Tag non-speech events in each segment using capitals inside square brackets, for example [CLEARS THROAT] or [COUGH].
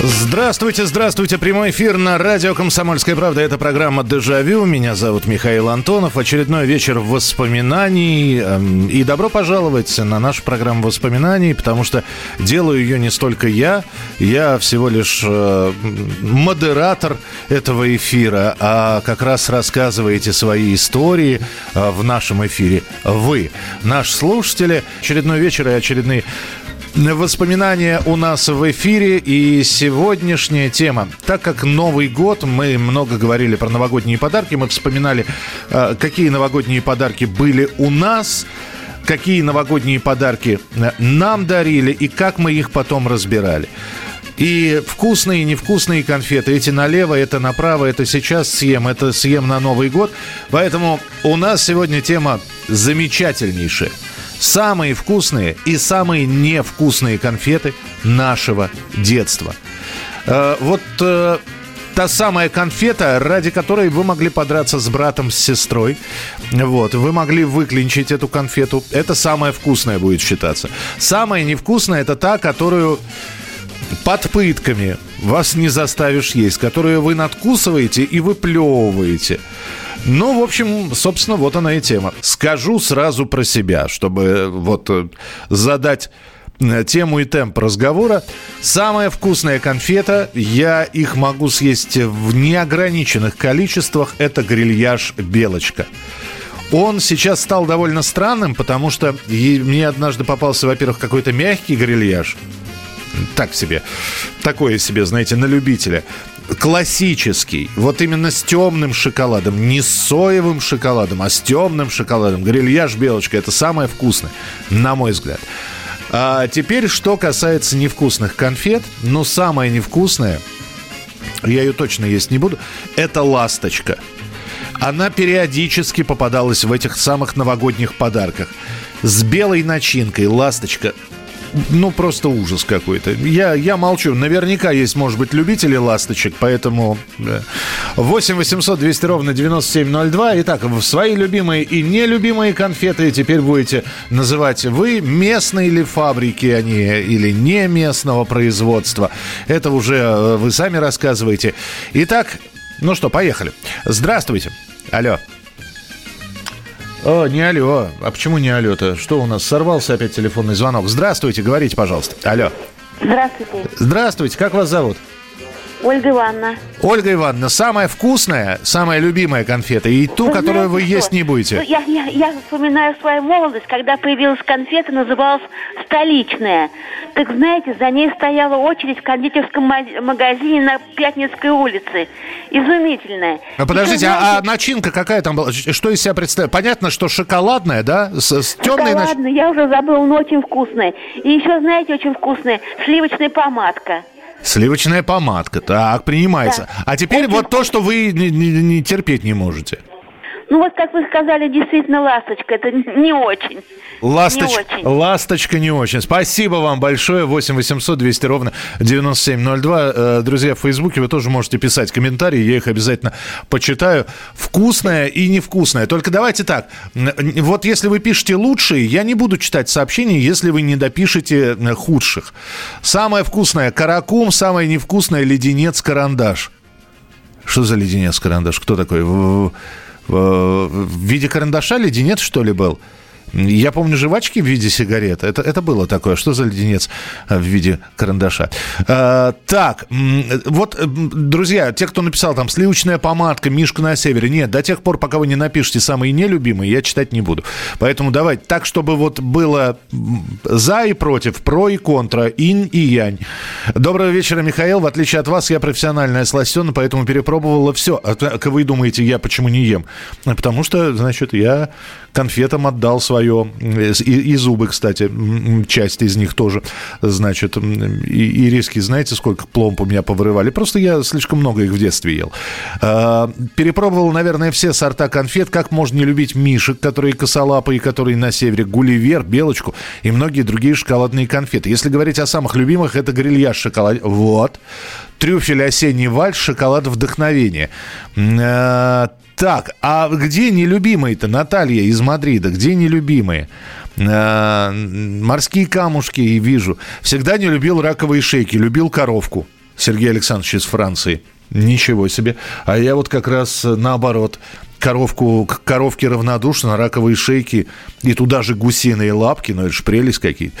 Здравствуйте, здравствуйте. Прямой эфир на радио «Комсомольская правда». Это программа «Дежавю». Меня зовут Михаил Антонов. Очередной вечер воспоминаний. Эм, и добро пожаловать на нашу программу воспоминаний, потому что делаю ее не столько я. Я всего лишь э, модератор этого эфира, а как раз рассказываете свои истории э, в нашем эфире. Вы, наши слушатели. Очередной вечер и очередные Воспоминания у нас в эфире и сегодняшняя тема. Так как Новый год, мы много говорили про новогодние подарки, мы вспоминали, э, какие новогодние подарки были у нас, какие новогодние подарки э, нам дарили и как мы их потом разбирали. И вкусные невкусные конфеты. Эти налево, это направо, это сейчас съем, это съем на Новый год. Поэтому у нас сегодня тема замечательнейшая – самые вкусные и самые невкусные конфеты нашего детства. Э, вот э, та самая конфета, ради которой вы могли подраться с братом, с сестрой. Вот, вы могли выклинчить эту конфету. Это самая вкусная будет считаться. Самая невкусная это та, которую под пытками вас не заставишь есть, которую вы надкусываете и выплевываете. Ну, в общем, собственно, вот она и тема. Скажу сразу про себя, чтобы э, вот э, задать э, тему и темп разговора. Самая вкусная конфета, я их могу съесть в неограниченных количествах, это грильяж «Белочка». Он сейчас стал довольно странным, потому что мне однажды попался, во-первых, какой-то мягкий грильяж, так себе, такое себе, знаете, на любителя классический, вот именно с темным шоколадом, не с соевым шоколадом, а с темным шоколадом. Грильяж белочка это самое вкусное, на мой взгляд. А теперь, что касается невкусных конфет, ну, самое невкусное, я ее точно есть не буду, это ласточка. Она периодически попадалась в этих самых новогодних подарках. С белой начинкой ласточка ну, просто ужас какой-то. Я, я молчу. Наверняка есть, может быть, любители ласточек, поэтому... Да. 8 800 200 ровно 9702. Итак, свои любимые и нелюбимые конфеты теперь будете называть вы. Местные ли фабрики они или не местного производства. Это уже э, вы сами рассказываете. Итак, ну что, поехали. Здравствуйте. Алло. О, не алло. А почему не алло-то? Что у нас? Сорвался опять телефонный звонок. Здравствуйте, говорите, пожалуйста. Алло. Здравствуйте. Здравствуйте, как вас зовут? Ольга Ивановна. Ольга Ивановна, самая вкусная, самая любимая конфета и ту, вы которую вы что? есть не будете. Ну, я, я, я вспоминаю свою молодость, когда появилась конфета, называлась «Столичная». Так знаете, за ней стояла очередь в кондитерском магазине на Пятницкой улице. Изумительная. А подождите, знаете, а, а начинка какая там была? Что из себя представляет? Понятно, что шоколадная, да? С, с темной Шоколадная, нач... я уже забыла, но очень вкусная. И еще, знаете, очень вкусная сливочная помадка. Сливочная помадка. Так, принимается. Да. А теперь Очень вот то, что вы не, не, не терпеть не можете. Ну вот, как вы сказали, действительно ласточка. Это не очень. Ласточ... Не очень. Ласточка не очень. Спасибо вам большое. 8 800 200 ровно 9702. Э, друзья, в Фейсбуке вы тоже можете писать комментарии. Я их обязательно почитаю. Вкусное и невкусное. Только давайте так. Вот если вы пишете лучшие, я не буду читать сообщения, если вы не допишете э, худших. Самое вкусное каракум, самое невкусное леденец-карандаш. Что за леденец-карандаш? Кто такой? В виде карандаша леденец, что ли, был? Я помню жвачки в виде сигарет. Это, это было такое. Что за леденец в виде карандаша? А, так, вот, друзья, те, кто написал там сливочная помадка, Мишка на севере. Нет, до тех пор, пока вы не напишете самые нелюбимые, я читать не буду. Поэтому давайте так, чтобы вот было за и против, про и контра, инь и янь. Доброго вечера, Михаил. В отличие от вас, я профессиональная сластена, поэтому перепробовала все. А вы думаете, я почему не ем? Потому что, значит, я конфетам отдал свое свое, и, и зубы, кстати, часть из них тоже, значит, и, и риски, знаете, сколько пломб у меня повырывали? Просто я слишком много их в детстве ел. А, перепробовал, наверное, все сорта конфет. Как можно не любить мишек, которые косолапые, которые на севере, гулливер, белочку и многие другие шоколадные конфеты. Если говорить о самых любимых, это грильяж шоколад. Вот. Трюфель осенний вальс, шоколад вдохновения. Так, а где нелюбимые-то, Наталья из Мадрида, где нелюбимые? А, морские камушки вижу. Всегда не любил раковые шейки, любил коровку. Сергей Александрович из Франции. Ничего себе. А я вот как раз наоборот коровку, к коровке равнодушно, раковые шейки и туда же гусиные лапки, ну это же прелесть какие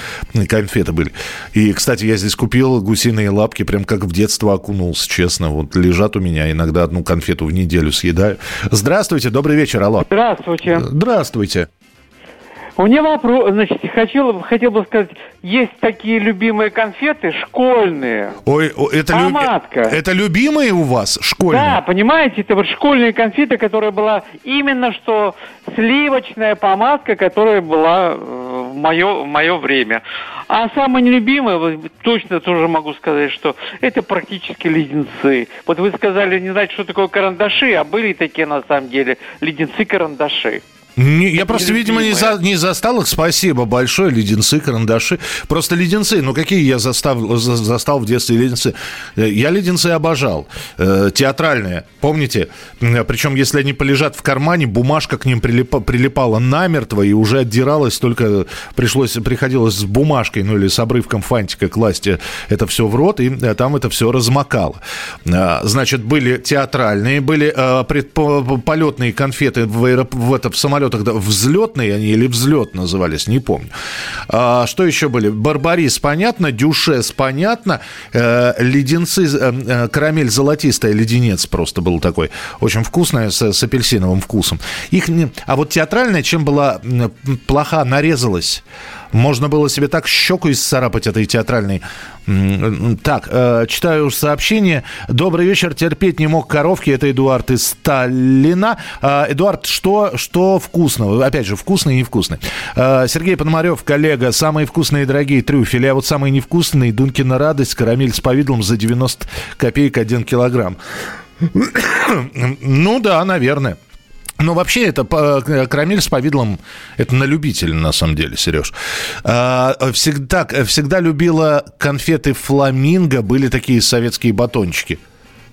конфеты были. И, кстати, я здесь купил гусиные лапки, прям как в детство окунулся, честно. Вот лежат у меня, иногда одну конфету в неделю съедаю. Здравствуйте, добрый вечер, алло. Здравствуйте. Здравствуйте. У меня вопрос, значит, хотел, хотел бы сказать, есть такие любимые конфеты школьные. Ой, это, Помадка. Лю... это любимые у вас школьные? Да, понимаете, это вот школьные конфеты, которая была именно что сливочная помадка, которая была э, в мое, в мое время. А самое нелюбимое, точно тоже могу сказать, что это практически леденцы. Вот вы сказали, не знаете, что такое карандаши, а были такие на самом деле леденцы-карандаши. Не, я просто, видимо, не, за, не застал их. Спасибо большое. Леденцы, карандаши. Просто леденцы. Ну, какие я застав, за, застал в детстве леденцы? Э, я леденцы обожал. Э, театральные. Помните? Причем, если они полежат в кармане, бумажка к ним прилипа, прилипала намертво и уже отдиралась. Только пришлось, приходилось с бумажкой, ну, или с обрывком фантика класть это все в рот, и э, там это все размокало. Э, значит, были театральные, были э, предпо, полетные конфеты в, аэроп... в, это, в самолет самолетах, да, взлетные они или взлет назывались, не помню. А, что еще были? Барбарис, понятно, Дюшес, понятно, э, леденцы, э, э, карамель золотистая, леденец просто был такой, очень вкусная, с, с апельсиновым вкусом. Их не... А вот театральная, чем была плоха, нарезалась, можно было себе так щеку исцарапать этой театральной. Так, э, читаю сообщение. Добрый вечер. Терпеть не мог коровки. Это Эдуард из Сталина. Э, Эдуард, что, что вкусного? Опять же, вкусный и невкусный. Э, Сергей Пономарев, коллега. Самые вкусные и дорогие трюфели. А вот самые невкусные Дункина радость. Карамель с повидлом за 90 копеек 1 килограмм. [COUGHS] Ну да, наверное. Но вообще это э, карамель с повидлом, это на любителя, на самом деле, Сереж. А, всегда, всегда любила конфеты фламинго, были такие советские батончики.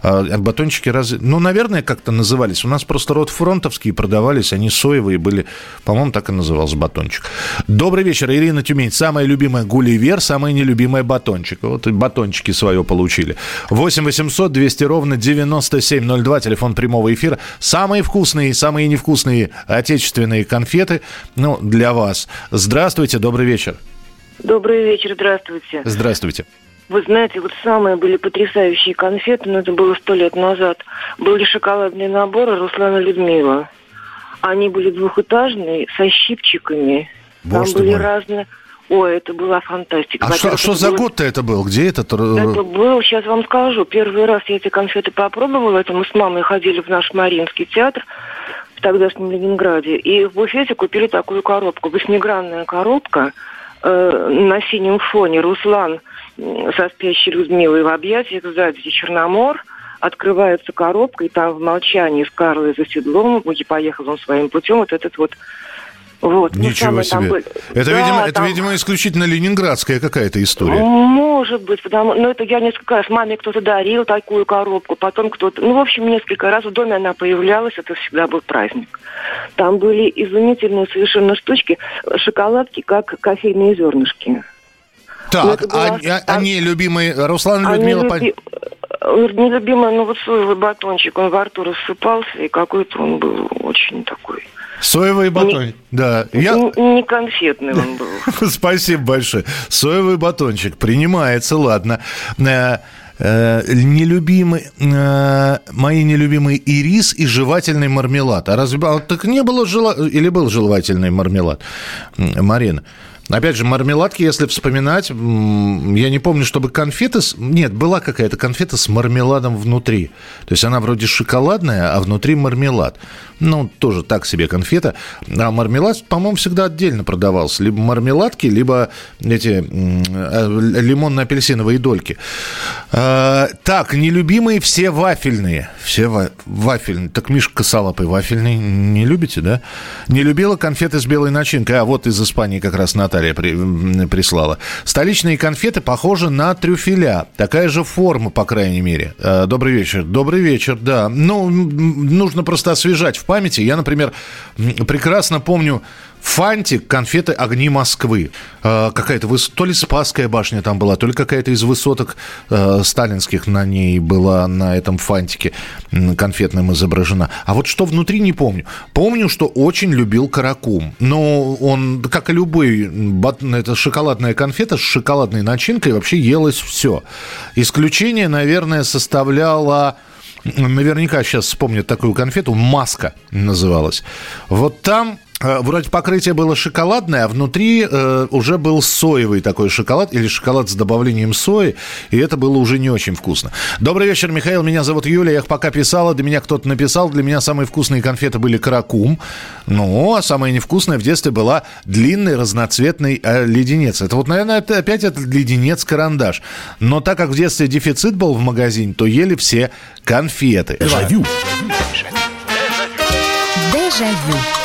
А, батончики разве... Ну, наверное, как-то назывались. У нас просто род фронтовские продавались, они соевые были. По-моему, так и назывался батончик. Добрый вечер, Ирина Тюмень. Самая любимая Гулливер, самая нелюбимая батончик. Вот и батончики свое получили. 8 800 200 ровно 9702, телефон прямого эфира. Самые вкусные, самые невкусные отечественные конфеты, ну, для вас. Здравствуйте, добрый вечер. Добрый вечер, здравствуйте. Здравствуйте. Вы знаете, вот самые были потрясающие конфеты, но это было сто лет назад. Были шоколадные наборы Руслана Людмила. Они были двухэтажные, со щипчиками. Боже Там были мой. разные... Ой, это была фантастика. А что, что за было... год-то это был? Где этот? Это был, сейчас вам скажу. Первый раз я эти конфеты попробовала. Это мы с мамой ходили в наш Мариинский театр в тогдашнем Ленинграде. И в буфете купили такую коробку. Восьмигранная коробка э, на синем фоне. Руслан со спящей Людмилой в объятиях, сзади Черномор, открывается коробка, и там в молчании с Карлой за седлом, и поехал он своим путем, вот этот вот вот. Ничего ну, себе. Был... Это, да, видимо, там... это, видимо, исключительно ленинградская какая-то история. Может быть, потому но это я несколько раз маме кто-то дарил такую коробку, потом кто-то, ну, в общем, несколько раз в доме она появлялась, это всегда был праздник. Там были изумительные совершенно штучки, шоколадки, как кофейные зернышки. Так, была... а, а, они любимые Руслан и Людмила... Люби... Нелюбимый, ну вот соевый батончик, он во рту рассыпался, и какой-то он был очень такой... Соевый батон, не, да. Я... Не конфетный он был. [LAUGHS] Спасибо большое. Соевый батончик принимается, ладно. Э, э, нелюбимый, э, мои нелюбимые ирис и жевательный мармелад. А разве а, так не было жела... или был жевательный мармелад, Марина? Опять же, мармеладки, если вспоминать, я не помню, чтобы конфеты... Нет, была какая-то конфета с мармеладом внутри. То есть она вроде шоколадная, а внутри мармелад. Ну, тоже так себе конфета. А мармелад, по-моему, всегда отдельно продавался. Либо мармеладки, либо эти э, лимонно-апельсиновые дольки. А, так, нелюбимые все вафельные. Все ва- вафельные. Так Мишка Косолапый вафельный не любите, да? Не любила конфеты с белой начинкой. А вот из Испании как раз Наталья при, прислала. Столичные конфеты похожи на трюфеля. Такая же форма, по крайней мере. Э, добрый вечер. Добрый вечер, да. Ну, нужно просто освежать в памяти. Я, например, прекрасно помню Фантик, конфеты «Огни Москвы». Э, какая-то, то ли Спасская башня там была, то ли какая-то из высоток э, сталинских на ней была, на этом фантике конфетным изображена. А вот что внутри, не помню. Помню, что очень любил каракум. Но он, как и любой, это шоколадная конфета с шоколадной начинкой, вообще елось все. Исключение, наверное, составляла наверняка сейчас вспомнят такую конфету, маска называлась. Вот там вроде покрытие было шоколадное, а внутри э, уже был соевый такой шоколад или шоколад с добавлением сои, и это было уже не очень вкусно. Добрый вечер, Михаил, меня зовут Юля, я их пока писала, для меня кто-то написал, для меня самые вкусные конфеты были каракум, ну, а самая невкусная в детстве была длинный разноцветный э, леденец. Это вот, наверное, это опять этот леденец-карандаш. Но так как в детстве дефицит был в магазине, то ели все конфеты. Дежавю. Дежавю.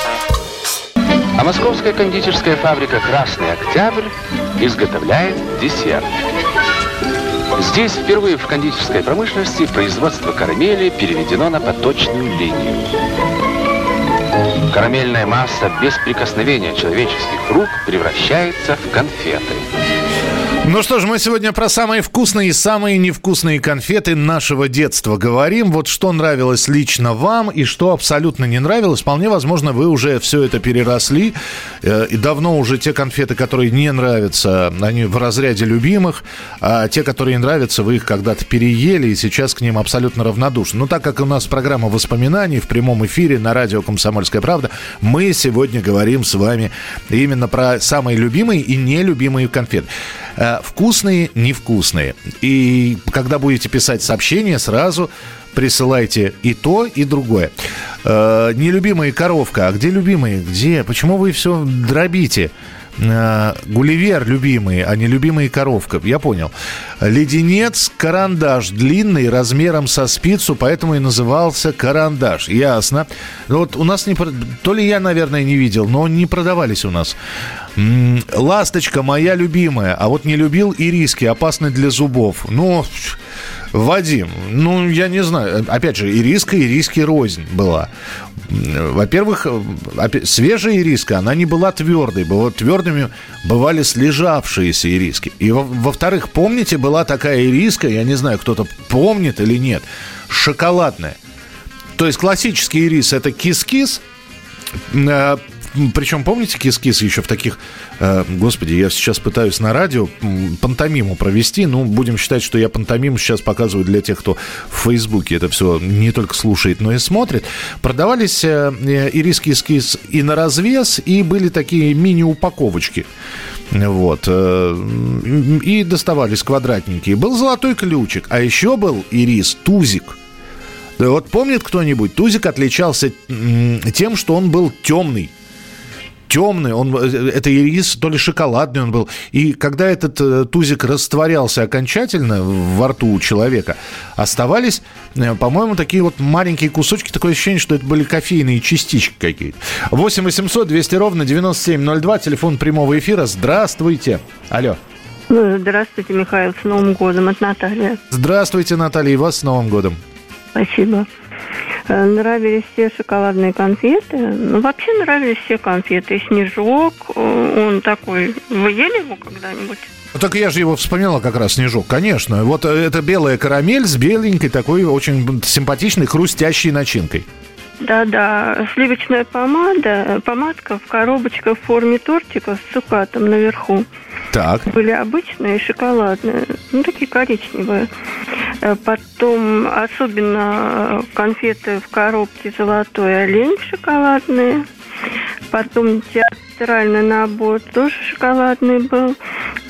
А московская кондитерская фабрика «Красный Октябрь» изготовляет десерт. Здесь впервые в кондитерской промышленности производство карамели переведено на поточную линию. Карамельная масса без прикосновения человеческих рук превращается в конфеты. Ну что ж, мы сегодня про самые вкусные и самые невкусные конфеты нашего детства говорим. Вот что нравилось лично вам и что абсолютно не нравилось. Вполне возможно, вы уже все это переросли. Э, и давно уже те конфеты, которые не нравятся, они в разряде любимых. А те, которые нравятся, вы их когда-то переели и сейчас к ним абсолютно равнодушны. Но так как у нас программа воспоминаний в прямом эфире на радио «Комсомольская правда», мы сегодня говорим с вами именно про самые любимые и нелюбимые конфеты. Вкусные, невкусные. И когда будете писать сообщения, сразу присылайте и то, и другое. Э, нелюбимая коровка. А где любимые? Где? Почему вы все дробите? Э, Гулливер любимые, а не любимые коровка. Я понял. Леденец, карандаш длинный, размером со спицу, поэтому и назывался карандаш. Ясно. Вот у нас не... То ли я, наверное, не видел, но не продавались у нас. Ласточка моя любимая, а вот не любил ириски, опасны для зубов. Ну, Вадим, ну, я не знаю. Опять же, ириска, ириски рознь была. Во-первых, свежая ириска, она не была твердой. Было твердыми бывали слежавшиеся ириски. И во-вторых, помните, была такая ириска, я не знаю, кто-то помнит или нет, шоколадная. То есть классический ирис – это кис-кис, э, причем, помните, кис-кис еще в таких... Э, господи, я сейчас пытаюсь на радио пантомиму провести. Ну, будем считать, что я пантомиму сейчас показываю для тех, кто в Фейсбуке это все не только слушает, но и смотрит. Продавались э, ирис кис-кис и на развес, и были такие мини-упаковочки. Вот. Э, и доставались квадратненькие. Был золотой ключик. А еще был ирис тузик. Вот помнит кто-нибудь, Тузик отличался тем, что он был темный темный, он, э, это ирис то ли шоколадный он был. И когда этот э, тузик растворялся окончательно во рту у человека, оставались, э, по-моему, такие вот маленькие кусочки, такое ощущение, что это были кофейные частички какие-то. 8 800 200 ровно 9702, телефон прямого эфира. Здравствуйте. Алло. Здравствуйте, Михаил, с Новым годом, это Наталья. Здравствуйте, Наталья, и вас с Новым годом. Спасибо. Э, Нравились все шоколадные конфеты. Ну, вообще нравились все конфеты. Снежок, э, он такой... Вы ели его когда-нибудь? Ну, Так я же его вспоминала как раз, Снежок, конечно. Вот э, это белая карамель с беленькой такой очень симпатичной хрустящей начинкой. Да-да, сливочная помада, помадка в коробочках в форме тортика с цукатом наверху. Так. Были обычные шоколадные, ну, такие коричневые. Э, Потом особенно э, конфеты в коробке «Золотой олень» шоколадные. Потом театральный набор тоже шоколадный был.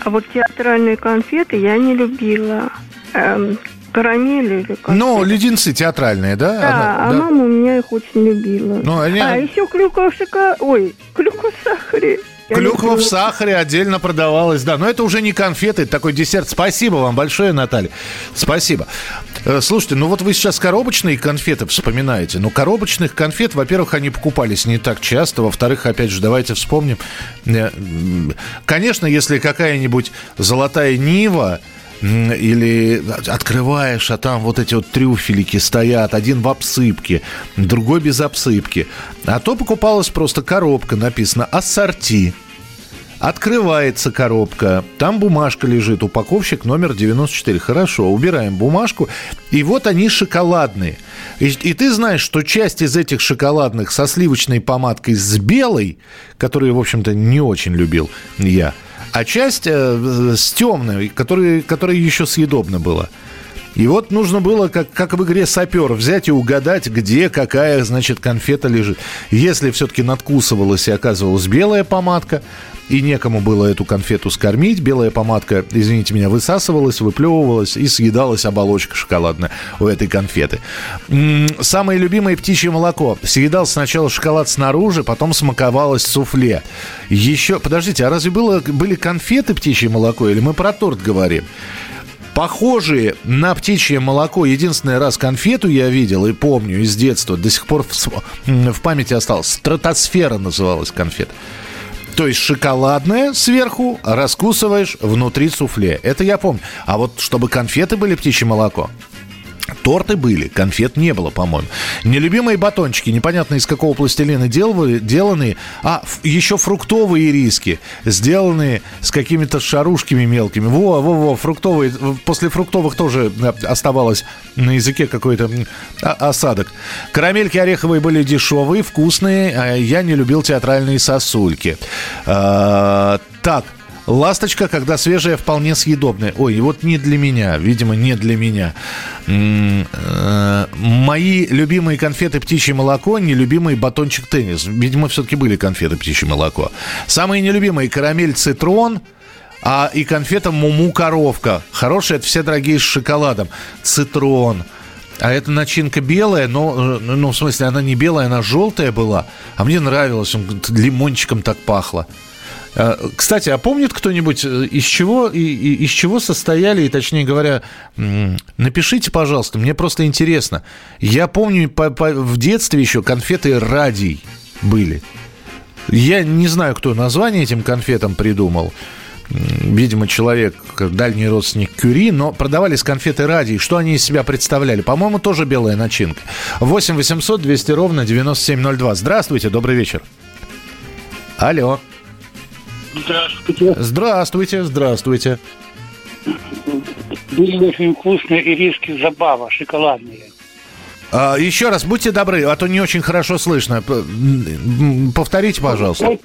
А вот театральные конфеты я не любила. Эм, карамели или как Ну, леденцы театральные, да? да, Она- а да. мама у меня их очень любила. Ну, они- А еще клюква в шоколаде. Ой, клюква в сахаре. Клюква в сахаре отдельно продавалась, да. Но это уже не конфеты, это такой десерт. Спасибо вам большое, Наталья. Спасибо. Э, Слушайте, ну вот вы сейчас коробочные конфеты вспоминаете. Но коробочных конфет, во-первых, они покупались не так часто. Во-вторых, опять же, давайте вспомним. Э, Конечно, если какая-нибудь золотая Нива, Или открываешь, а там вот эти вот трюфелики стоят, один в обсыпке, другой без обсыпки. А то покупалась просто коробка, написано «Ассорти». Открывается коробка, там бумажка лежит, упаковщик номер 94. Хорошо, убираем бумажку, и вот они шоколадные. И, и ты знаешь, что часть из этих шоколадных со сливочной помадкой с белой, которую, в общем-то, не очень любил я, а часть э, с темной, которая еще съедобна была. И вот нужно было, как, как в игре сапер, взять и угадать, где какая, значит, конфета лежит. Если все-таки надкусывалась и оказывалась белая помадка, и некому было эту конфету скормить, белая помадка, извините меня, высасывалась, выплевывалась и съедалась оболочка шоколадная у этой конфеты. Самое любимое птичье молоко. Съедал сначала шоколад снаружи, потом смаковалось суфле. Еще, подождите, а разве было, были конфеты птичье молоко, или мы про торт говорим? Похожие на птичье молоко. Единственный раз конфету я видел и помню из детства. До сих пор в, в памяти осталось. Стратосфера называлась конфета. То есть шоколадная сверху, раскусываешь внутри суфле. Это я помню. А вот чтобы конфеты были птичье молоко, Торты были, конфет не было, по-моему. Нелюбимые батончики, непонятно из какого пластилина делали, деланные. А, еще фруктовые риски, сделанные с какими-то шарушками мелкими. Во, во, во, фруктовые. После фруктовых тоже э, оставалось на языке какой-то а- осадок. Карамельки ореховые были дешевые, вкусные. а Я не любил театральные сосульки. А, Так, Ласточка, когда свежая, вполне съедобная. Ой, вот не для меня, видимо, не для меня. Э, Мои любимые конфеты птичье молоко, нелюбимый батончик теннис. Видимо, все-таки были конфеты птичье молоко. Самые нелюбимые карамель цитрон, а и конфета муму коровка. Хорошая, это все дорогие с шоколадом. Цитрон. А эта начинка белая, но, э, ну, в смысле, она не белая, она желтая была. А мне нравилось, он лимончиком так пахло. Э, Кстати, а помнит кто-нибудь, э, из чего, и- и- из чего состояли, и точнее говоря, напишите, пожалуйста, мне просто интересно. Я помню по- по- в детстве еще конфеты «Радий» были. Я не знаю, кто название этим конфетам придумал. Видимо, человек, дальний родственник Кюри, но продавались конфеты «Радий». Что они из себя представляли? По-моему, тоже белая начинка. 8 800 200 ровно 9702. Здравствуйте, добрый вечер. Алло. Здравствуйте. Здравствуйте, здравствуйте. Были очень вкусные ириски забава, шоколадные. А, еще раз, будьте добры, а то не очень хорошо слышно. Повторите, пожалуйста.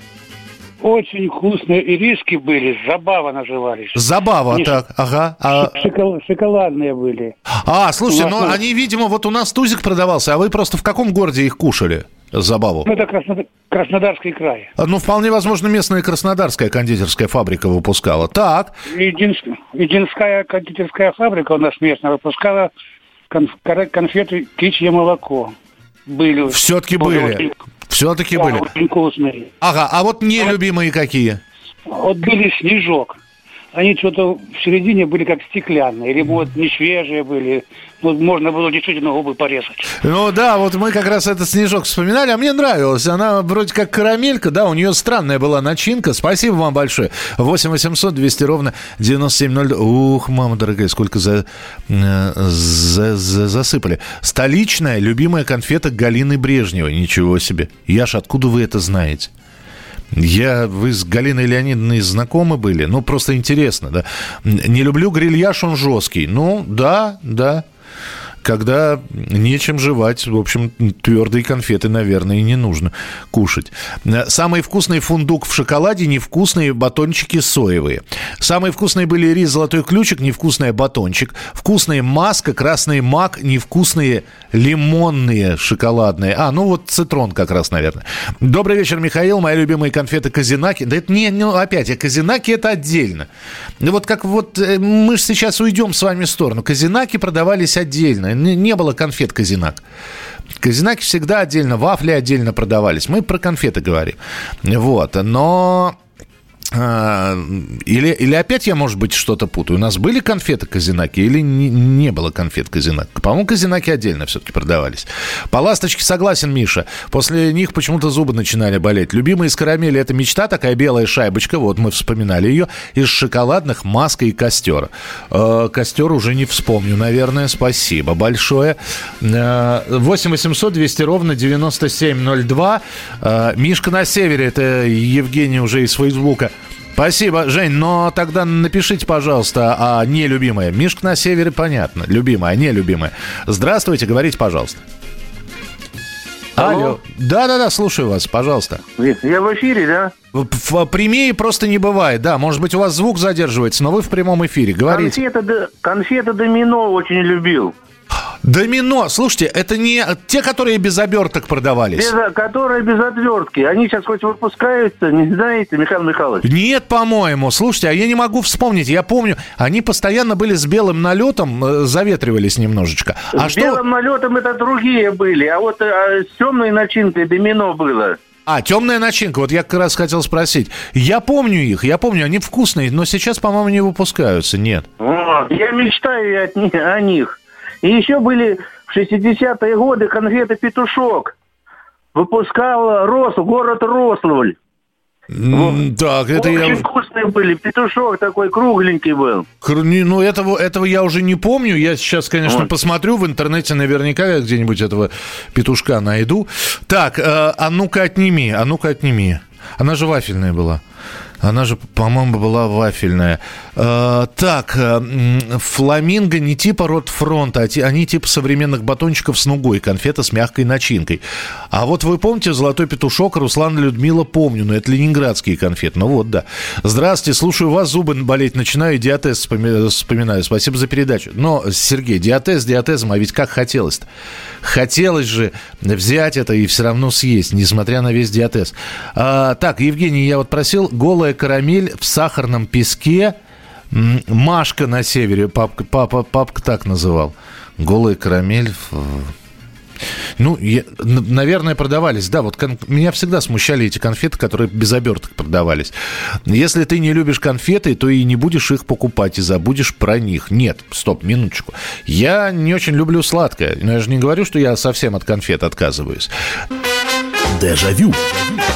Очень вкусные ириски были, забава назывались. Забава, Они так, ага. А, шокол- шоколадные были. а, слушайте, ну они, видимо, вот у нас тузик продавался, а вы просто в каком городе их кушали? Забаву. Ну, это Краснод- Краснодарский край. А, Ну, вполне возможно, местная краснодарская кондитерская фабрика выпускала. Так, Единственная, единственная кондитерская фабрика у нас местная выпускала конф- конфеты птичье молоко. Были. все-таки были. Все-таки да, были. очень вкусные. Ага, а вот нелюбимые какие? Вот были снежок. Они что-то в середине были как стеклянные, или вот не свежие были. Ну, можно было действительно губы порезать. Ну да, вот мы как раз этот снежок вспоминали, а мне нравилась. Она вроде как карамелька, да, у нее странная была начинка. Спасибо вам большое. 8 800 200 ровно 9702. Ух, мама дорогая, сколько за, э, за, за, засыпали. Столичная любимая конфета Галины Брежневой. Ничего себе. Яш, откуда вы это знаете? Я, вы с Галиной Леонидовной знакомы были? Ну, просто интересно, да. Не люблю грильяж, он жесткий. Ну, да, да когда нечем жевать, в общем, твердые конфеты, наверное, и не нужно кушать. Самый вкусный фундук в шоколаде, невкусные батончики соевые. Самые вкусные были рис «Золотой ключик», невкусный батончик. Вкусные маска, красный мак, невкусные лимонные шоколадные. А, ну вот цитрон как раз, наверное. Добрый вечер, Михаил. Мои любимые конфеты Казинаки. Да это не, ну опять, а Казинаки это отдельно. Вот как вот э, мы же сейчас уйдем с вами в сторону. Казинаки продавались отдельно не было конфет Казинак. Казинаки всегда отдельно, вафли отдельно продавались. Мы про конфеты говорим. Вот. Но или, или опять я, может быть, что-то путаю. У нас были конфеты Казинаки или не, не было конфет Казинаки? По-моему, Казинаки отдельно все-таки продавались. По ласточке согласен, Миша. После них почему-то зубы начинали болеть. Любимая из карамели – это мечта, такая белая шайбочка. Вот мы вспоминали ее. Из шоколадных маска и костер. Э, костер уже не вспомню, наверное. Спасибо большое. Э, 8 800 200 ровно 9702. Э, Мишка на севере – это Евгений уже из Фейсбука. Спасибо, Жень, но тогда напишите, пожалуйста, а не любимая. Мишка на севере, понятно. Любимая, а не любимая. Здравствуйте, говорите, пожалуйста. Алло. Да-да-да, слушаю вас, пожалуйста. Я в эфире, да? В, в прямее просто не бывает, да. Может быть, у вас звук задерживается, но вы в прямом эфире. Говорите. Конфета, конфета домино очень любил. Домино, слушайте, это не те, которые без оберток продавались? Без, которые без отвертки. Они сейчас хоть выпускаются, не знаете, Михаил Михайлович? Нет, по-моему. Слушайте, а я не могу вспомнить. Я помню, они постоянно были с белым налетом, э, заветривались немножечко. А с что... белым налетом это другие были, а вот а, с темной начинкой домино было. А, темная начинка. Вот я как раз хотел спросить. Я помню их, я помню, они вкусные, но сейчас, по-моему, не выпускаются, нет. Вот, я мечтаю от, о них. И еще были в 60-е годы конфеты «Петушок». Выпускал Рос, город Рославль. Вот. Так, это Очень я... вкусные были. Петушок такой кругленький был. Ну, этого, этого я уже не помню. Я сейчас, конечно, вот. посмотрю в интернете. Наверняка где-нибудь этого петушка найду. Так, э, а ну-ка отними, а ну-ка отними. Она же вафельная была. Она же, по-моему, была вафельная. Э, так, э, фламинго не типа рот фронта, они типа современных батончиков с нугой, конфета с мягкой начинкой. А вот вы помните «Золотой петушок» Руслан Людмила помню, но это ленинградские конфеты. Ну вот, да. Здравствуйте, слушаю вас, зубы болеть начинаю, диатез вспоминаю. Спасибо за передачу. Но, Сергей, диатез диатезом, а ведь как хотелось-то? Хотелось же взять это и все равно съесть, несмотря на весь диатез. А, так, Евгений, я вот просил голая карамель в сахарном песке. Машка на севере, папка, папа, папка так называл. Голая карамель в ну, я, наверное, продавались. Да, вот кон- меня всегда смущали эти конфеты, которые без оберток продавались. Если ты не любишь конфеты, то и не будешь их покупать и забудешь про них. Нет, стоп, минуточку. Я не очень люблю сладкое. Но я же не говорю, что я совсем от конфет отказываюсь. Дежавю. Дежавю.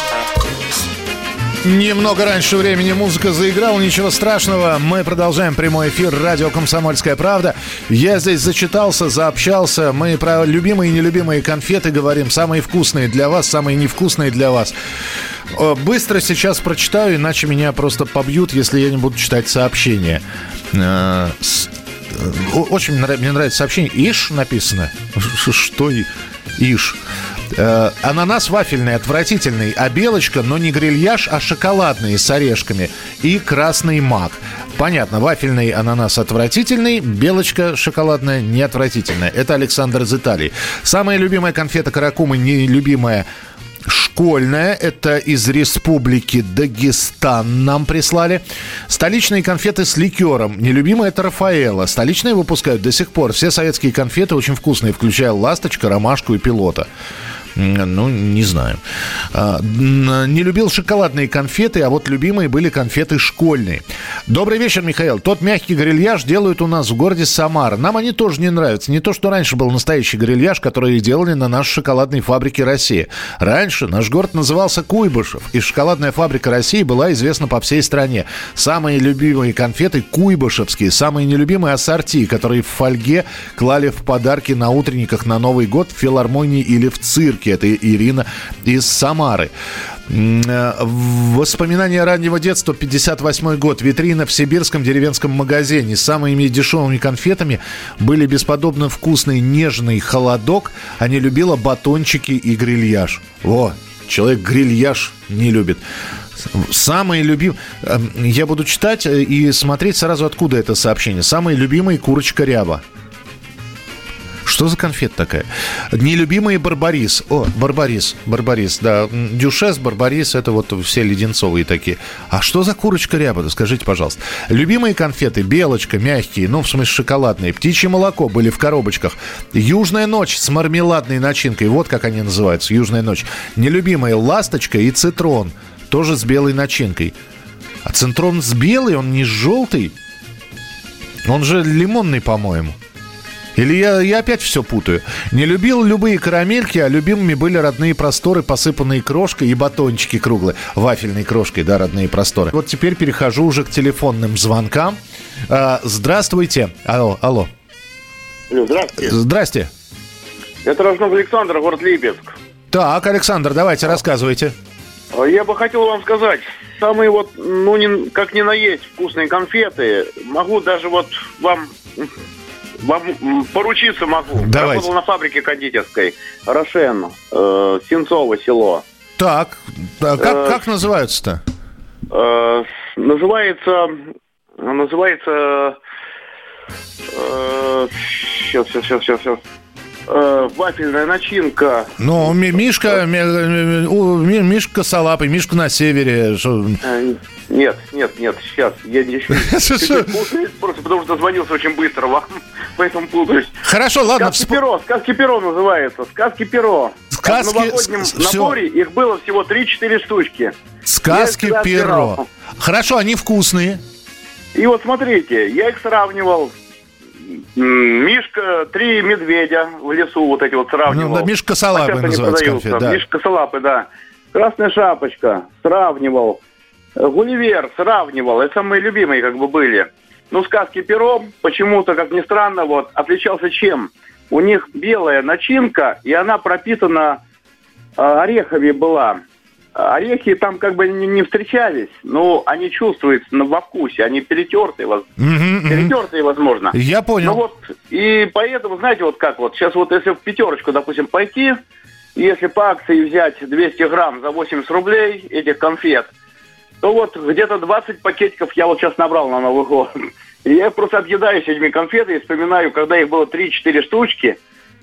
Немного раньше времени музыка заиграла, ничего страшного. Мы продолжаем прямой эфир радио «Комсомольская правда». Я здесь зачитался, заобщался. Мы про любимые и нелюбимые конфеты говорим. Самые вкусные для вас, самые невкусные для вас. Э, Быстро сейчас прочитаю, иначе меня просто побьют, если я не буду читать сообщения. Э, э, Очень мне нрав- мне нравится сообщение. Иш написано. Что Иш? Э, Ананас вафельный, отвратительный, а белочка, но не грильяж, а шоколадный с орешками. И красный мак. Понятно, вафельный ананас отвратительный, белочка шоколадная не отвратительная. Это Александр из Италии. Самая любимая конфета Каракумы, нелюбимая школьная. Это из республики Дагестан нам прислали. Столичные конфеты с ликером. Нелюбимая это Рафаэла. Столичные выпускают до сих пор. Все советские конфеты очень вкусные, включая ласточка, ромашку и пилота. Ну, не знаю. А, Не любил шоколадные конфеты, а вот любимые были конфеты школьные. Добрый вечер, Михаил. Тот мягкий грильяж делают у нас в городе Самара. Нам они тоже не нравятся. Не то, что раньше был настоящий грильяж, который делали на нашей шоколадной фабрике России. Раньше наш город назывался Куйбышев, и шоколадная фабрика России была известна по всей стране. Самые любимые конфеты куйбышевские, самые нелюбимые ассорти, которые в фольге клали в подарки на утренниках на Новый год в филармонии или в цирке. Это Ирина из Самары. Э, Воспоминания раннего детства, 58 год. Витрина в сибирском деревенском магазине. Самыми дешевыми конфетами были бесподобно вкусный нежный холодок. А любила батончики и грильяж. Во, человек грильяж не любит. Самые любимые... Я буду читать э, и смотреть сразу, откуда это сообщение. Самые любимые курочка ряба. Что за конфета такая? Нелюбимые Барбарис. О, Барбарис, Барбарис, да. Дюшес, Барбарис, это вот все леденцовые такие. А что за курочка ряба? Скажите, пожалуйста. Любимые конфеты, белочка, мягкие, ну, в смысле шоколадные. Птичье молоко были в коробочках. Южная ночь с мармеладной начинкой. Вот как они называются, южная ночь. Нелюбимые ласточка и цитрон. Тоже с белой начинкой. А цитрон с белой, он не желтый. Он же лимонный, по-моему. Или я, я опять все путаю. Не любил любые карамельки, а любимыми были родные просторы, посыпанные крошкой и батончики круглые. Вафельной крошкой, да, родные просторы. Вот теперь перехожу уже к телефонным звонкам. А, здравствуйте. Алло, алло. Алло, здравствуйте. Здрасте. Это Рожнов Александр, город Липецк. Так, Александр, давайте, рассказывайте. А Я бы хотел вам сказать, самые вот, ну, не, как не наесть вкусные конфеты, могу даже вот вам, вам поручиться могу. Давайте. Работал на фабрике кондитерской. Рошен, э, Сенцово село. Так, да, как, Э, как называются-то? Э, называется, называется, э, сейчас, сейчас, сейчас, сейчас. Э, вафельная начинка. Ну, Ми- Мишка, Ми- Мишка Салапый, Мишка на севере. Что- Э, Нет, нет, нет, сейчас. Я не [LAUGHS] путаюсь, просто потому что звонился очень быстро вам, [LAUGHS] поэтому путаюсь. Хорошо, ладно. Сказки перо, сказки перо называется. Сказки перо. Сказки- В новогоднем наборе их было всего 3-4 штучки. Сказки перо. Хорошо, они вкусные. И вот смотрите, я их сравнивал. Мишка, три медведя в лесу вот эти вот сравнивал. Ну, да, Мишка Салапы А называется конфет, да. Мишка Салапы, да. Красная шапочка, сравнивал. Э, Гулливер сравнивал. Это самые любимые как бы были. Ну, сказки перо почему-то, как ни странно, вот, отличался чем? У них белая начинка, и она пропитана э, орехами была. Орехи там как бы не, не встречались, но они чувствуются на- во вкусе, они перетертые, воз- перетертые, возможно. Я понял. Ну вот, и поэтому, знаете, вот как вот, сейчас вот если в пятерочку, допустим, пойти, если по акции взять 200 грамм за 80 рублей этих конфет, то вот где-то 20 пакетиков я вот сейчас набрал на Новый год. [LAUGHS] И я просто объедаюсь этими конфетами и вспоминаю, когда их было 3-4 штучки,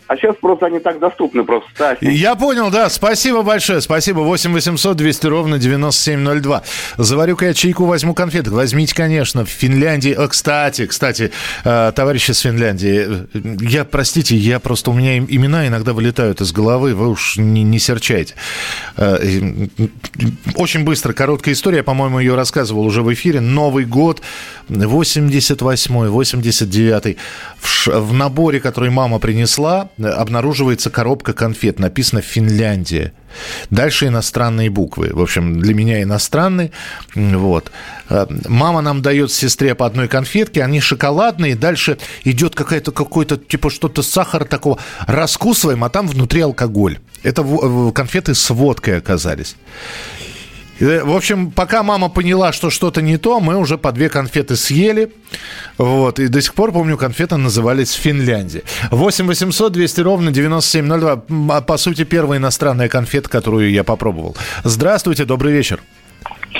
а сейчас просто они так доступны просто. Стась. Я понял, да. Спасибо большое. Спасибо. 8 800 200 ровно 9702. Заварю-ка я чайку, возьму конфеток. Возьмите, конечно. В Финляндии... О, кстати, кстати, э, товарищи с Финляндии, э, я, простите, я просто... У меня им- имена иногда вылетают из головы. Вы уж не, не серчайте. Э, э, Очень быстро, короткая история. По-моему, ее рассказывал уже в эфире. Новый год, 88-й, 89-й. В, в наборе, который мама принесла, э, обнаруживается коробка конфет. Написано «Финляндия». Дальше иностранные буквы. В общем, для меня иностранные. Вот. Э, Мама нам дает сестре по одной конфетке. Они шоколадные. Дальше идет какая-то, какой-то, типа, что-то сахара такого. Раскусываем, а там внутри алкоголь. Это в- конфеты с водкой оказались. В общем, пока мама поняла, что что-то не то, мы уже по две конфеты съели. Вот. И до сих пор, помню, конфеты назывались Финляндия. 8 800 200 ровно 9702. А, по сути, первая иностранная конфета, которую я попробовал. Здравствуйте, добрый вечер.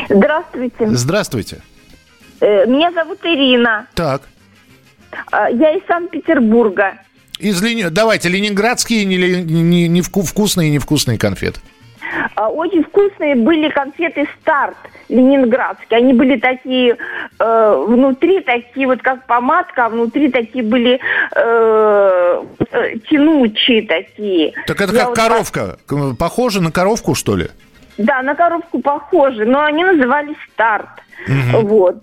Здравствуйте. Здравствуйте. Э, Меня зовут Ирина. Так. А, Я из Санкт-Петербурга. Из Лени... Давайте, ленинградские не, не, не вку- вкусные и невкусные конфеты. А, Очень вкусные были конфеты «Старт» ленинградские. Они были такие, э, внутри такие вот как помадка, а внутри такие были э, э, тянучие такие. Так это Я как вот коровка. К- Похоже на коровку, что ли? Да, на коробку похожи, но они назывались «Старт». Вот.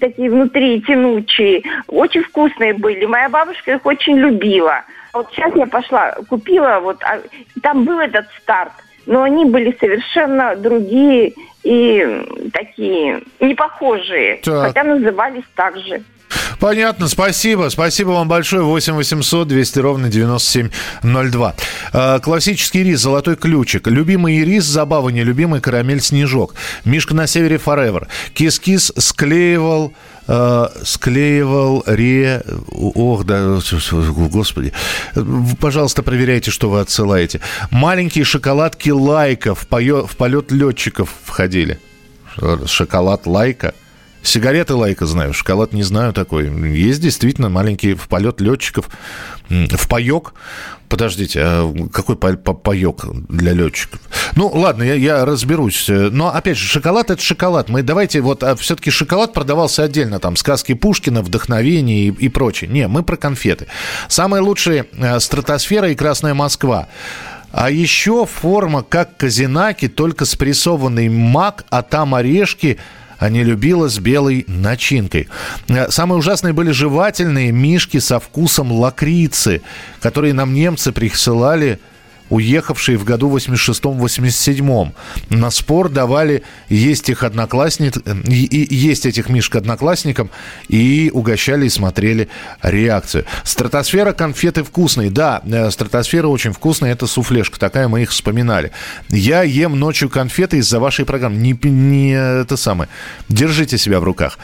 Такие внутри тянучие. Очень вкусные были. Моя бабушка их очень любила. Вот сейчас я пошла, купила, вот, а там был этот старт, но они были совершенно другие и такие не похожие, Так. хотя назывались так же. Понятно, спасибо. Спасибо вам большое. 8 800 200 ровно 9702. Э, Классический рис, золотой ключик. Любимый рис, забава нелюбимый, карамель, снежок. Мишка на севере forever. Кис-кис склеивал э, склеивал ре... Ох, да, господи. Пожалуйста, проверяйте, что вы отсылаете. Маленькие шоколадки лайка в, пое- в полет летчиков входили. Шоколад лайка. Сигареты лайка знаю, шоколад не знаю такой. Есть действительно маленькие в полет летчиков. В паек. Подождите, а какой па- па- паек для летчиков? Ну, ладно, я, я разберусь. Но, опять же, шоколад – это шоколад. Мы давайте, вот, а все-таки шоколад продавался отдельно, там, сказки Пушкина, вдохновение и, и прочее. Не, мы про конфеты. Самые лучшие э, стратосфера и Красная Москва. А еще форма как казинаки, только спрессованный мак, а там орешки – а не любила с белой начинкой. Э, Самые ужасные были жевательные мишки со вкусом лакрицы, которые нам немцы присылали уехавшие в году 86-87. На спор давали есть их одноклассник, и- и- есть этих мишек одноклассникам и угощали и смотрели реакцию. Стратосфера конфеты вкусные. Да, э, стратосфера очень вкусная, это суфлешка такая, мы их вспоминали. Я ем ночью конфеты из-за вашей программы. Не, не это самое. Держите себя в руках.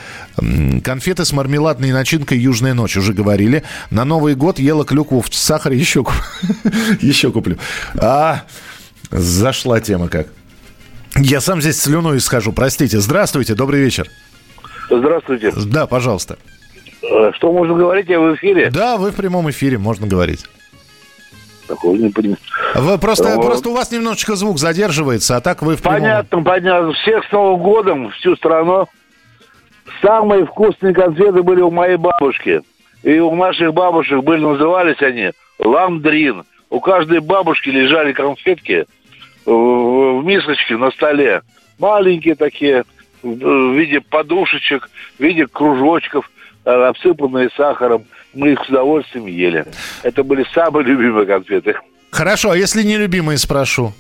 Конфеты с мармеладной начинкой «Южная ночь» уже говорили. На Новый год ела клюкву в сахаре еще, [LAUGHS] еще куплю. А, зашла тема как. Я сам здесь слюной схожу, простите. Здравствуйте, добрый вечер. Здравствуйте. Да, пожалуйста. Э, Что можно говорить, я в эфире? Да, вы в прямом эфире, можно говорить. Такого не понимаю. Вы просто, Вот. просто у вас немножечко звук задерживается, а так вы в прямом... Понятно, понятно. Всех с Новым годом, всю страну. Самые вкусные конфеты были у моей бабушки. И у наших бабушек были, назывались они ламдрин. У каждой бабушки лежали конфетки в, мисочке на столе. Маленькие такие, в виде подушечек, в виде кружочков, э, обсыпанные сахаром. Мы их с удовольствием ели. Это были самые любимые конфеты. Хорошо, а если нелюбимые спрошу?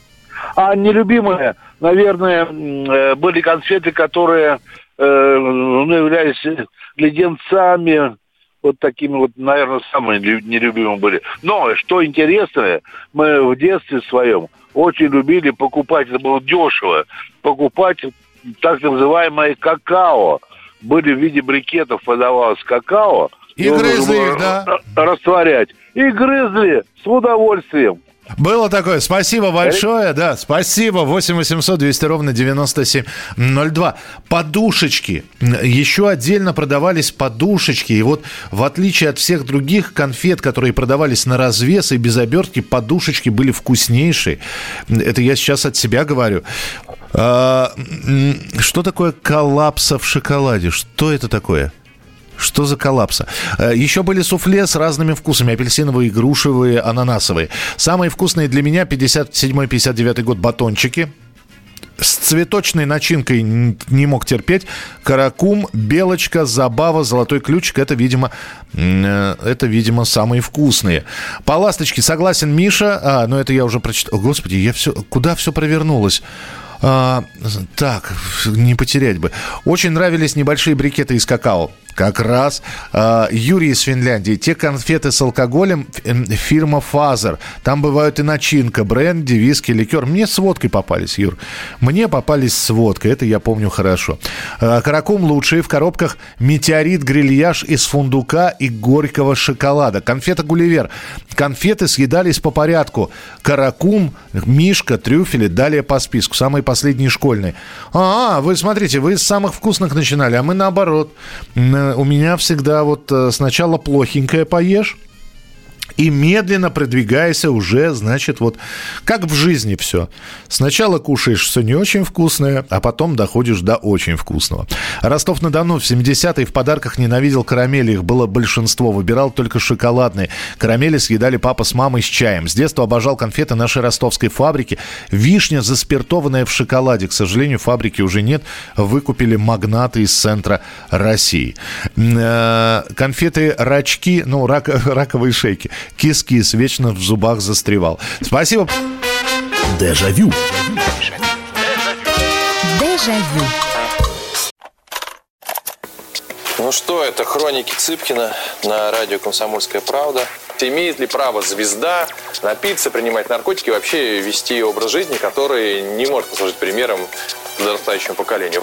А нелюбимые, наверное, э, были конфеты, которые э, ну, являлись леденцами, вот такими вот, наверное, самые лю- нелюбимые были. Но, что интересное, мы в детстве своем очень любили покупать, это было дешево, покупать так называемое какао. Были в виде брикетов подавалось какао. И грызли их, да? Растворять. И грызли с удовольствием. Было такое. Спасибо большое. Да, спасибо. 8 800 200 ровно 9702. Подушечки. Еще отдельно продавались подушечки. И вот в отличие от всех других конфет, которые продавались на развес и без обертки, подушечки были вкуснейшие. Это я сейчас от себя говорю. А, Что такое коллапса в шоколаде? Что это такое? Что за коллапса? Э, Еще были суфле с разными вкусами. Апельсиновые, грушевые, ананасовые. Самые вкусные для меня 57-59 год батончики. С цветочной начинкой не мог терпеть. Каракум, белочка, забава, золотой ключик. Это, видимо, э, это, видимо, самые вкусные. По ласточке согласен Миша. А, ну это я уже прочитал. Господи, я все, куда все провернулось? А, так, не потерять бы. Очень нравились небольшие брикеты из какао. Как раз э, Юрий из Финляндии. Те конфеты с алкоголем фирма Fazer. Там бывают и начинка, бренди, виски, ликер. Мне с водкой попались, Юр. Мне попались с водкой. Это я помню хорошо. Э, каракум лучшие. В коробках метеорит грильяж из фундука и горького шоколада. Конфета Гулливер. Конфеты съедались по порядку. Каракум, мишка, трюфели. Далее по списку. Самые последние школьные. А, вы смотрите, вы с самых вкусных начинали, а мы наоборот у меня всегда вот э, сначала плохенькое поешь, и медленно продвигайся уже, значит, вот как в жизни все. Сначала кушаешь все не очень вкусное, а потом доходишь до очень вкусного. Ростов-на-Дону в 70-е в подарках ненавидел карамели. Их было большинство. Выбирал только шоколадные. Карамели съедали папа с мамой с чаем. С детства обожал конфеты нашей ростовской фабрики. Вишня заспиртованная в шоколаде. К сожалению, фабрики уже нет. Выкупили магнаты из центра России. Э, конфеты рачки, ну, рак, [LAUGHS] раковые шейки. Кис-кис вечно в зубах застревал. Спасибо. Дежавю. Дежавю. Ну что, это хроники Цыпкина на радио «Комсомольская правда». Имеет ли право звезда напиться, принимать наркотики и вообще вести образ жизни, который не может послужить примером подрастающему поколению?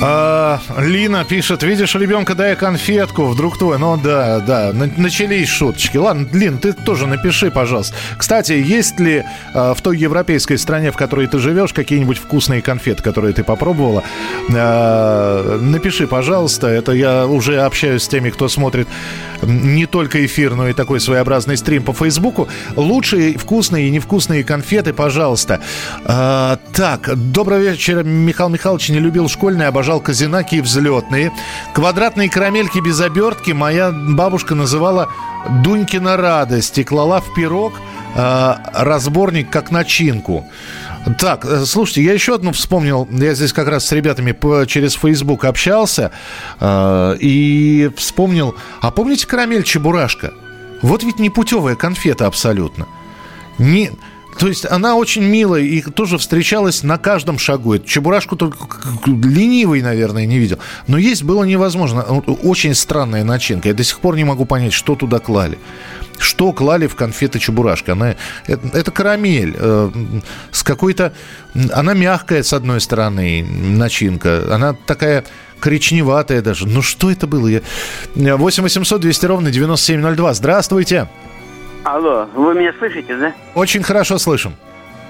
Uh, Лина пишет, видишь ребенка, дай конфетку, вдруг твой. Ну да, да, начались шуточки. Ладно, Лин, ты тоже напиши, пожалуйста. Кстати, есть ли а, в той европейской стране, в которой ты живешь, какие-нибудь вкусные конфеты, которые ты попробовала? А, напиши, пожалуйста. Это я уже общаюсь с теми, кто смотрит не только эфир, но и такой своеобразный стрим по Фейсбуку. Лучшие вкусные и невкусные конфеты, пожалуйста. А, так, добрый вечер. Михаил Михайлович не любил школьные, обожал казинаки и взлетные. Квадратные карамельки без обертки моя бабушка называла Дунькина радость и клала в пирог э, разборник как начинку. Так, э, слушайте, я еще одну вспомнил. Я здесь как раз с ребятами по, через Facebook общался э, и вспомнил. А помните карамель Чебурашка? Вот ведь не путевая конфета абсолютно. Не, то есть она очень милая и тоже встречалась на каждом шагу. Чебурашку только ленивый, наверное, не видел. Но есть было невозможно. Очень странная начинка. Я до сих пор не могу понять, что туда клали. Что клали в конфеты Чебурашка? Она, это, это карамель э, с какой-то... Она мягкая, с одной стороны, начинка. Она такая коричневатая даже. Ну, что это было? Я... 8 800 200 ровно 9702. Здравствуйте. Алло, вы меня слышите, да? Очень хорошо слышим.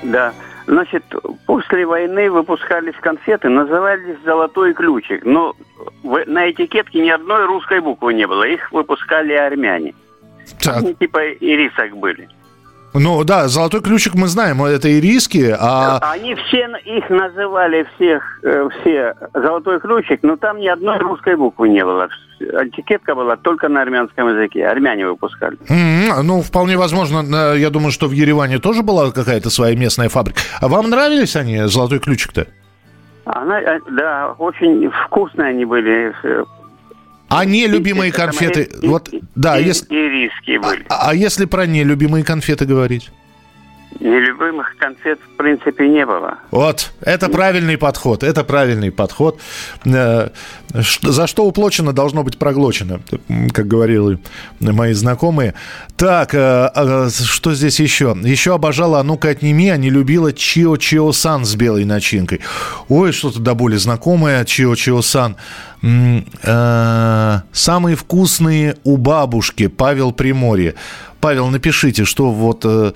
Да. Значит, после войны выпускались конфеты, назывались «Золотой ключик». Но на этикетке ни одной русской буквы не было. Их выпускали армяне. Так. Они типа ирисок были. Ну да, золотой ключик мы знаем, это и риски, а... Они все их называли всех, э, все золотой ключик, но там ни одной русской буквы не было. Этикетка была только на армянском языке. Армяне выпускали. Mm-hmm. Ну, вполне возможно, я думаю, что в Ереване тоже была какая-то своя местная фабрика. А вам нравились они, золотой ключик-то? Она, э, да, очень вкусные они были а нелюбимые конфеты, и, вот, да, и, если... И риски были. А, а если про нелюбимые конфеты говорить? Нелюбимых конфет в принципе не было. Вот, это правильный подход, это правильный подход. Э, за что уплочено, должно быть проглочено, как говорили мои знакомые. Так, э, а, что здесь еще? Еще обожала «А ну-ка отними», а не любила Чио Чио Сан с белой начинкой. Ой, что-то до боли знакомое Чио Чио Сан. Э, самые вкусные у бабушки Павел Приморье. Павел, напишите, что вот э,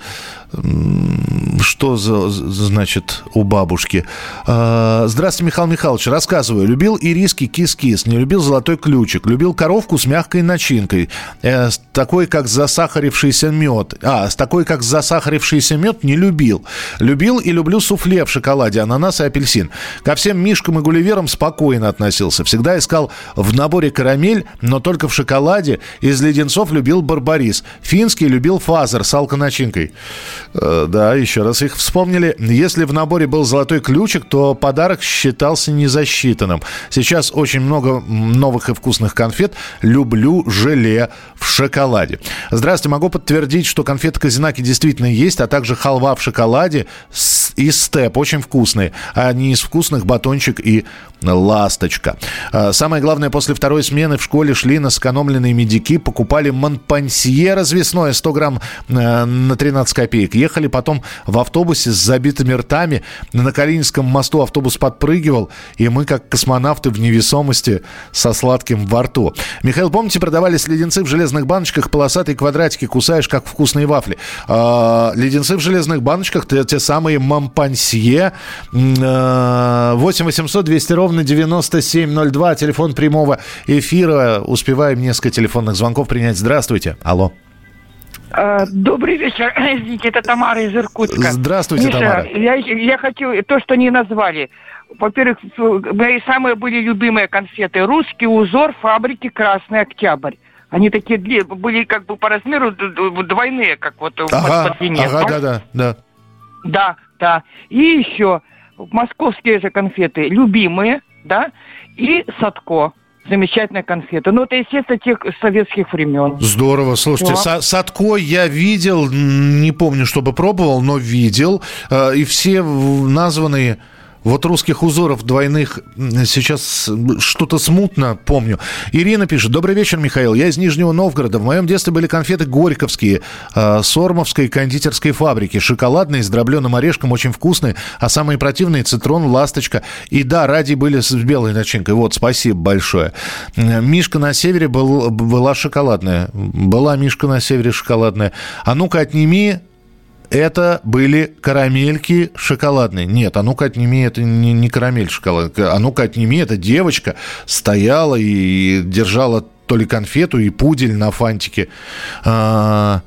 что за, значит у бабушки. Э, здравствуйте, Михаил Михайлович. Рассказываю. Любил ириски кис-кис, не любил золотой ключик. Любил коровку с мягкой начинкой. Э, с такой, как засахарившийся мед. А, с такой, как засахарившийся мед, не любил. Любил и люблю суфле в шоколаде, ананас и апельсин. Ко всем мишкам и гулливерам спокойно относился. Всегда искал в наборе карамель, но только в шоколаде. Из леденцов любил барбарис. Финский любил фазер с алконачинкой. Э, да, еще раз их вспомнили. Если в наборе был золотой ключик, то подарок считался незасчитанным. Сейчас очень много новых и вкусных конфет. Люблю желе в шоколаде. Здравствуйте, могу подтвердить, что конфеты Казинаки действительно есть, а также халва в шоколаде и степ. Очень вкусные. А не из вкусных батончик и ласточка. Э, самое главное, после второй смены в школе шли на сэкономленные медики, покупали монпансье развесной спиртное 100 грамм э, на 13 копеек. Ехали потом в автобусе с забитыми ртами. На Калининском мосту автобус подпрыгивал, и мы, как космонавты в невесомости, со сладким во рту. Михаил, помните, продавались леденцы в железных баночках, полосатые квадратики, кусаешь, как вкусные вафли. А, леденцы в железных баночках, те, те самые мампансье. 8 800 200 ровно 9702, телефон прямого эфира. Успеваем несколько телефонных звонков принять. Здравствуйте. Алло. А, добрый вечер. [CLEARS THROAT] Извините, это Тамара из Иркутска. Здравствуйте, Миша, Тамара. Я, я хочу то, что не назвали. Во-первых, мои самые были любимые конфеты. Русский узор фабрики Красный Октябрь. Они такие были как бы по размеру двойные, как вот ага, под длине. Ага, да, да, да. Да, да. И еще московские же конфеты любимые, да, и Садко замечательная конфета. Ну, это, естественно, тех советских времен. Здорово. Слушайте, да. Садко я видел, не помню, чтобы пробовал, но видел. Э, и все названные вот русских узоров двойных сейчас что-то смутно помню. Ирина пишет. Добрый вечер, Михаил. Я из Нижнего Новгорода. В моем детстве были конфеты горьковские, э, сормовской кондитерской фабрики. Шоколадные, с дробленым орешком, очень вкусные. А самые противные цитрон, ласточка. И да, ради были с белой начинкой. Вот, спасибо большое. Мишка на севере был, была шоколадная. Была Мишка на севере шоколадная. А ну-ка отними это были карамельки шоколадные. Нет, а ну-ка отними, это не, не карамель шоколадная. А ну-ка отними, эта девочка стояла и держала то ли конфету и пудель на фантике. А,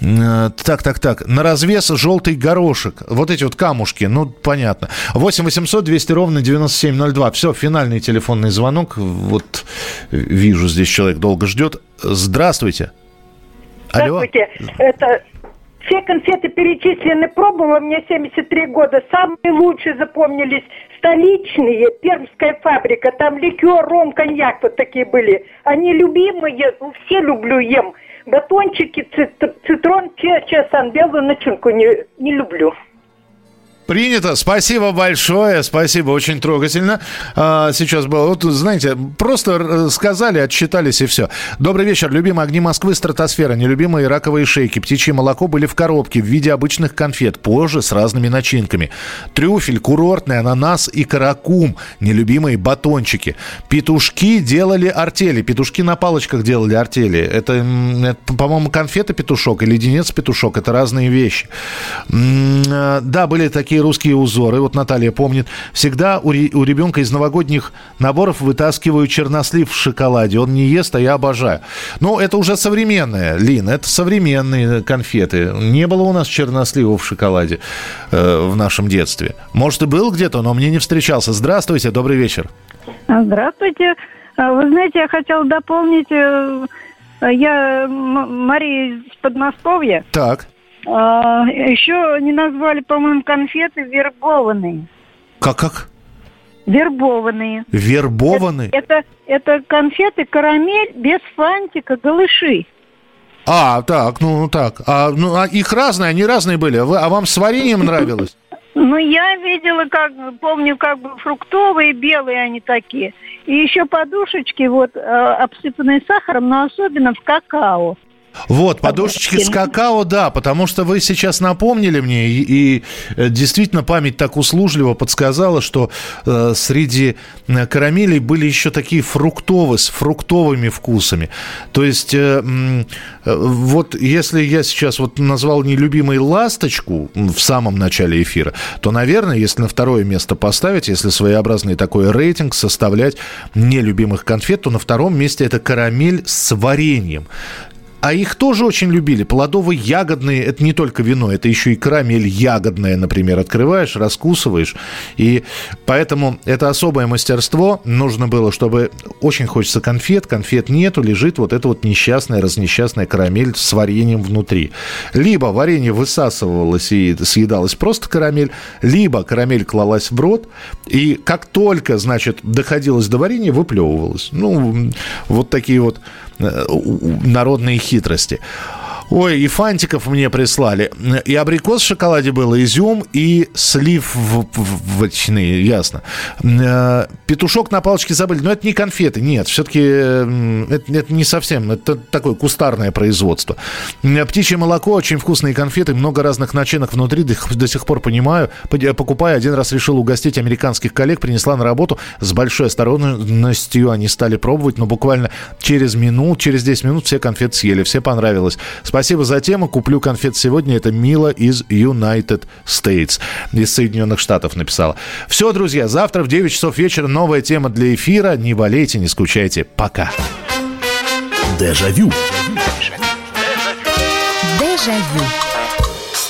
а, так, так, так. На развес желтый горошек. Вот эти вот камушки, ну, понятно. 8 800 200 ровно 9702. Все, финальный телефонный звонок. Вот вижу, здесь человек долго ждет. Здравствуйте. Здравствуйте. Алло. Это все конфеты перечислены, пробовала, мне 73 года. Самые лучшие запомнились столичные, Пермская фабрика, там ликер, ром, коньяк вот такие были. Они любимые, все люблю, ем. Батончики, цитрон, чесан, белую начинку не, не люблю. Принято. Спасибо большое. Спасибо. Очень трогательно. А, сейчас было. Вот, знаете, просто сказали, отчитались и все. Добрый вечер. Любимые огни Москвы, стратосфера. Нелюбимые раковые шейки. Птичье молоко были в коробке в виде обычных конфет. Позже с разными начинками. Трюфель, курортный, ананас и каракум. Нелюбимые батончики. Петушки делали артели. Петушки на палочках делали артели. Это, это по-моему, конфета петушок и леденец петушок. Это разные вещи. А, да, были такие такие русские узоры. Вот Наталья помнит. Всегда у, у ребенка из новогодних наборов вытаскиваю чернослив в шоколаде. Он не ест, а я обожаю. Ну, это уже современное, Лин, это современные конфеты. Не было у нас чернослива в шоколаде э, в нашем детстве. Может, и был где-то, но мне не встречался. Здравствуйте, добрый вечер. Здравствуйте. А, вы знаете, я хотела дополнить... Э, я Мария из Подмосковья. Так. А, еще не назвали, по-моему, конфеты вербованные. Как, как? Вербованные. Вербованные? Это, это, это конфеты карамель без фантика, голыши. А, так, ну так. А, ну, а их разные, они разные были. А, вы, а вам с вареньем нравилось? Ну, я видела, как, помню, как бы фруктовые, белые они такие. И еще подушечки вот э, обсыпанные сахаром, но особенно в какао. Вот, подушечки с какао, да, потому что вы сейчас напомнили мне, и, и э, действительно память так услужливо подсказала, что э, среди э, карамелей были еще такие фруктовые, с фруктовыми вкусами. То есть, э, э, вот если я сейчас вот назвал нелюбимой ласточку в самом начале эфира, то, наверное, если на второе место поставить, если своеобразный такой рейтинг составлять нелюбимых конфет, то на втором месте это карамель с вареньем. А их тоже очень любили. Плодово-ягодные, это не только вино, это еще и карамель ягодная, например. Открываешь, раскусываешь. И поэтому это особое мастерство. Нужно было, чтобы очень хочется конфет, конфет нету, лежит вот эта вот несчастная, разнесчастная карамель с вареньем внутри. Либо варенье высасывалось и съедалось просто карамель, либо карамель клалась в рот, и как только, значит, доходилось до варенья, выплевывалось. Ну, вот такие вот народные хитрости. Ой, и фантиков мне прислали. И абрикос в шоколаде был, и изюм, и сливочные, ясно. Э, петушок на палочке забыли. Но это не конфеты, нет. Все-таки это, это не совсем, это такое кустарное производство. Птичье молоко, очень вкусные конфеты, много разных начинок внутри, до, до сих пор понимаю. Покупая, один раз решил угостить американских коллег, принесла на работу. С большой осторожностью они стали пробовать, но буквально через минут, через 10 минут все конфеты съели, все понравилось. Спасибо за тему. Куплю конфет сегодня. Это Мила из United States. Из Соединенных Штатов написала. Все, друзья, завтра в 9 часов вечера новая тема для эфира. Не болейте, не скучайте. Пока. Дежавю. Дежавю.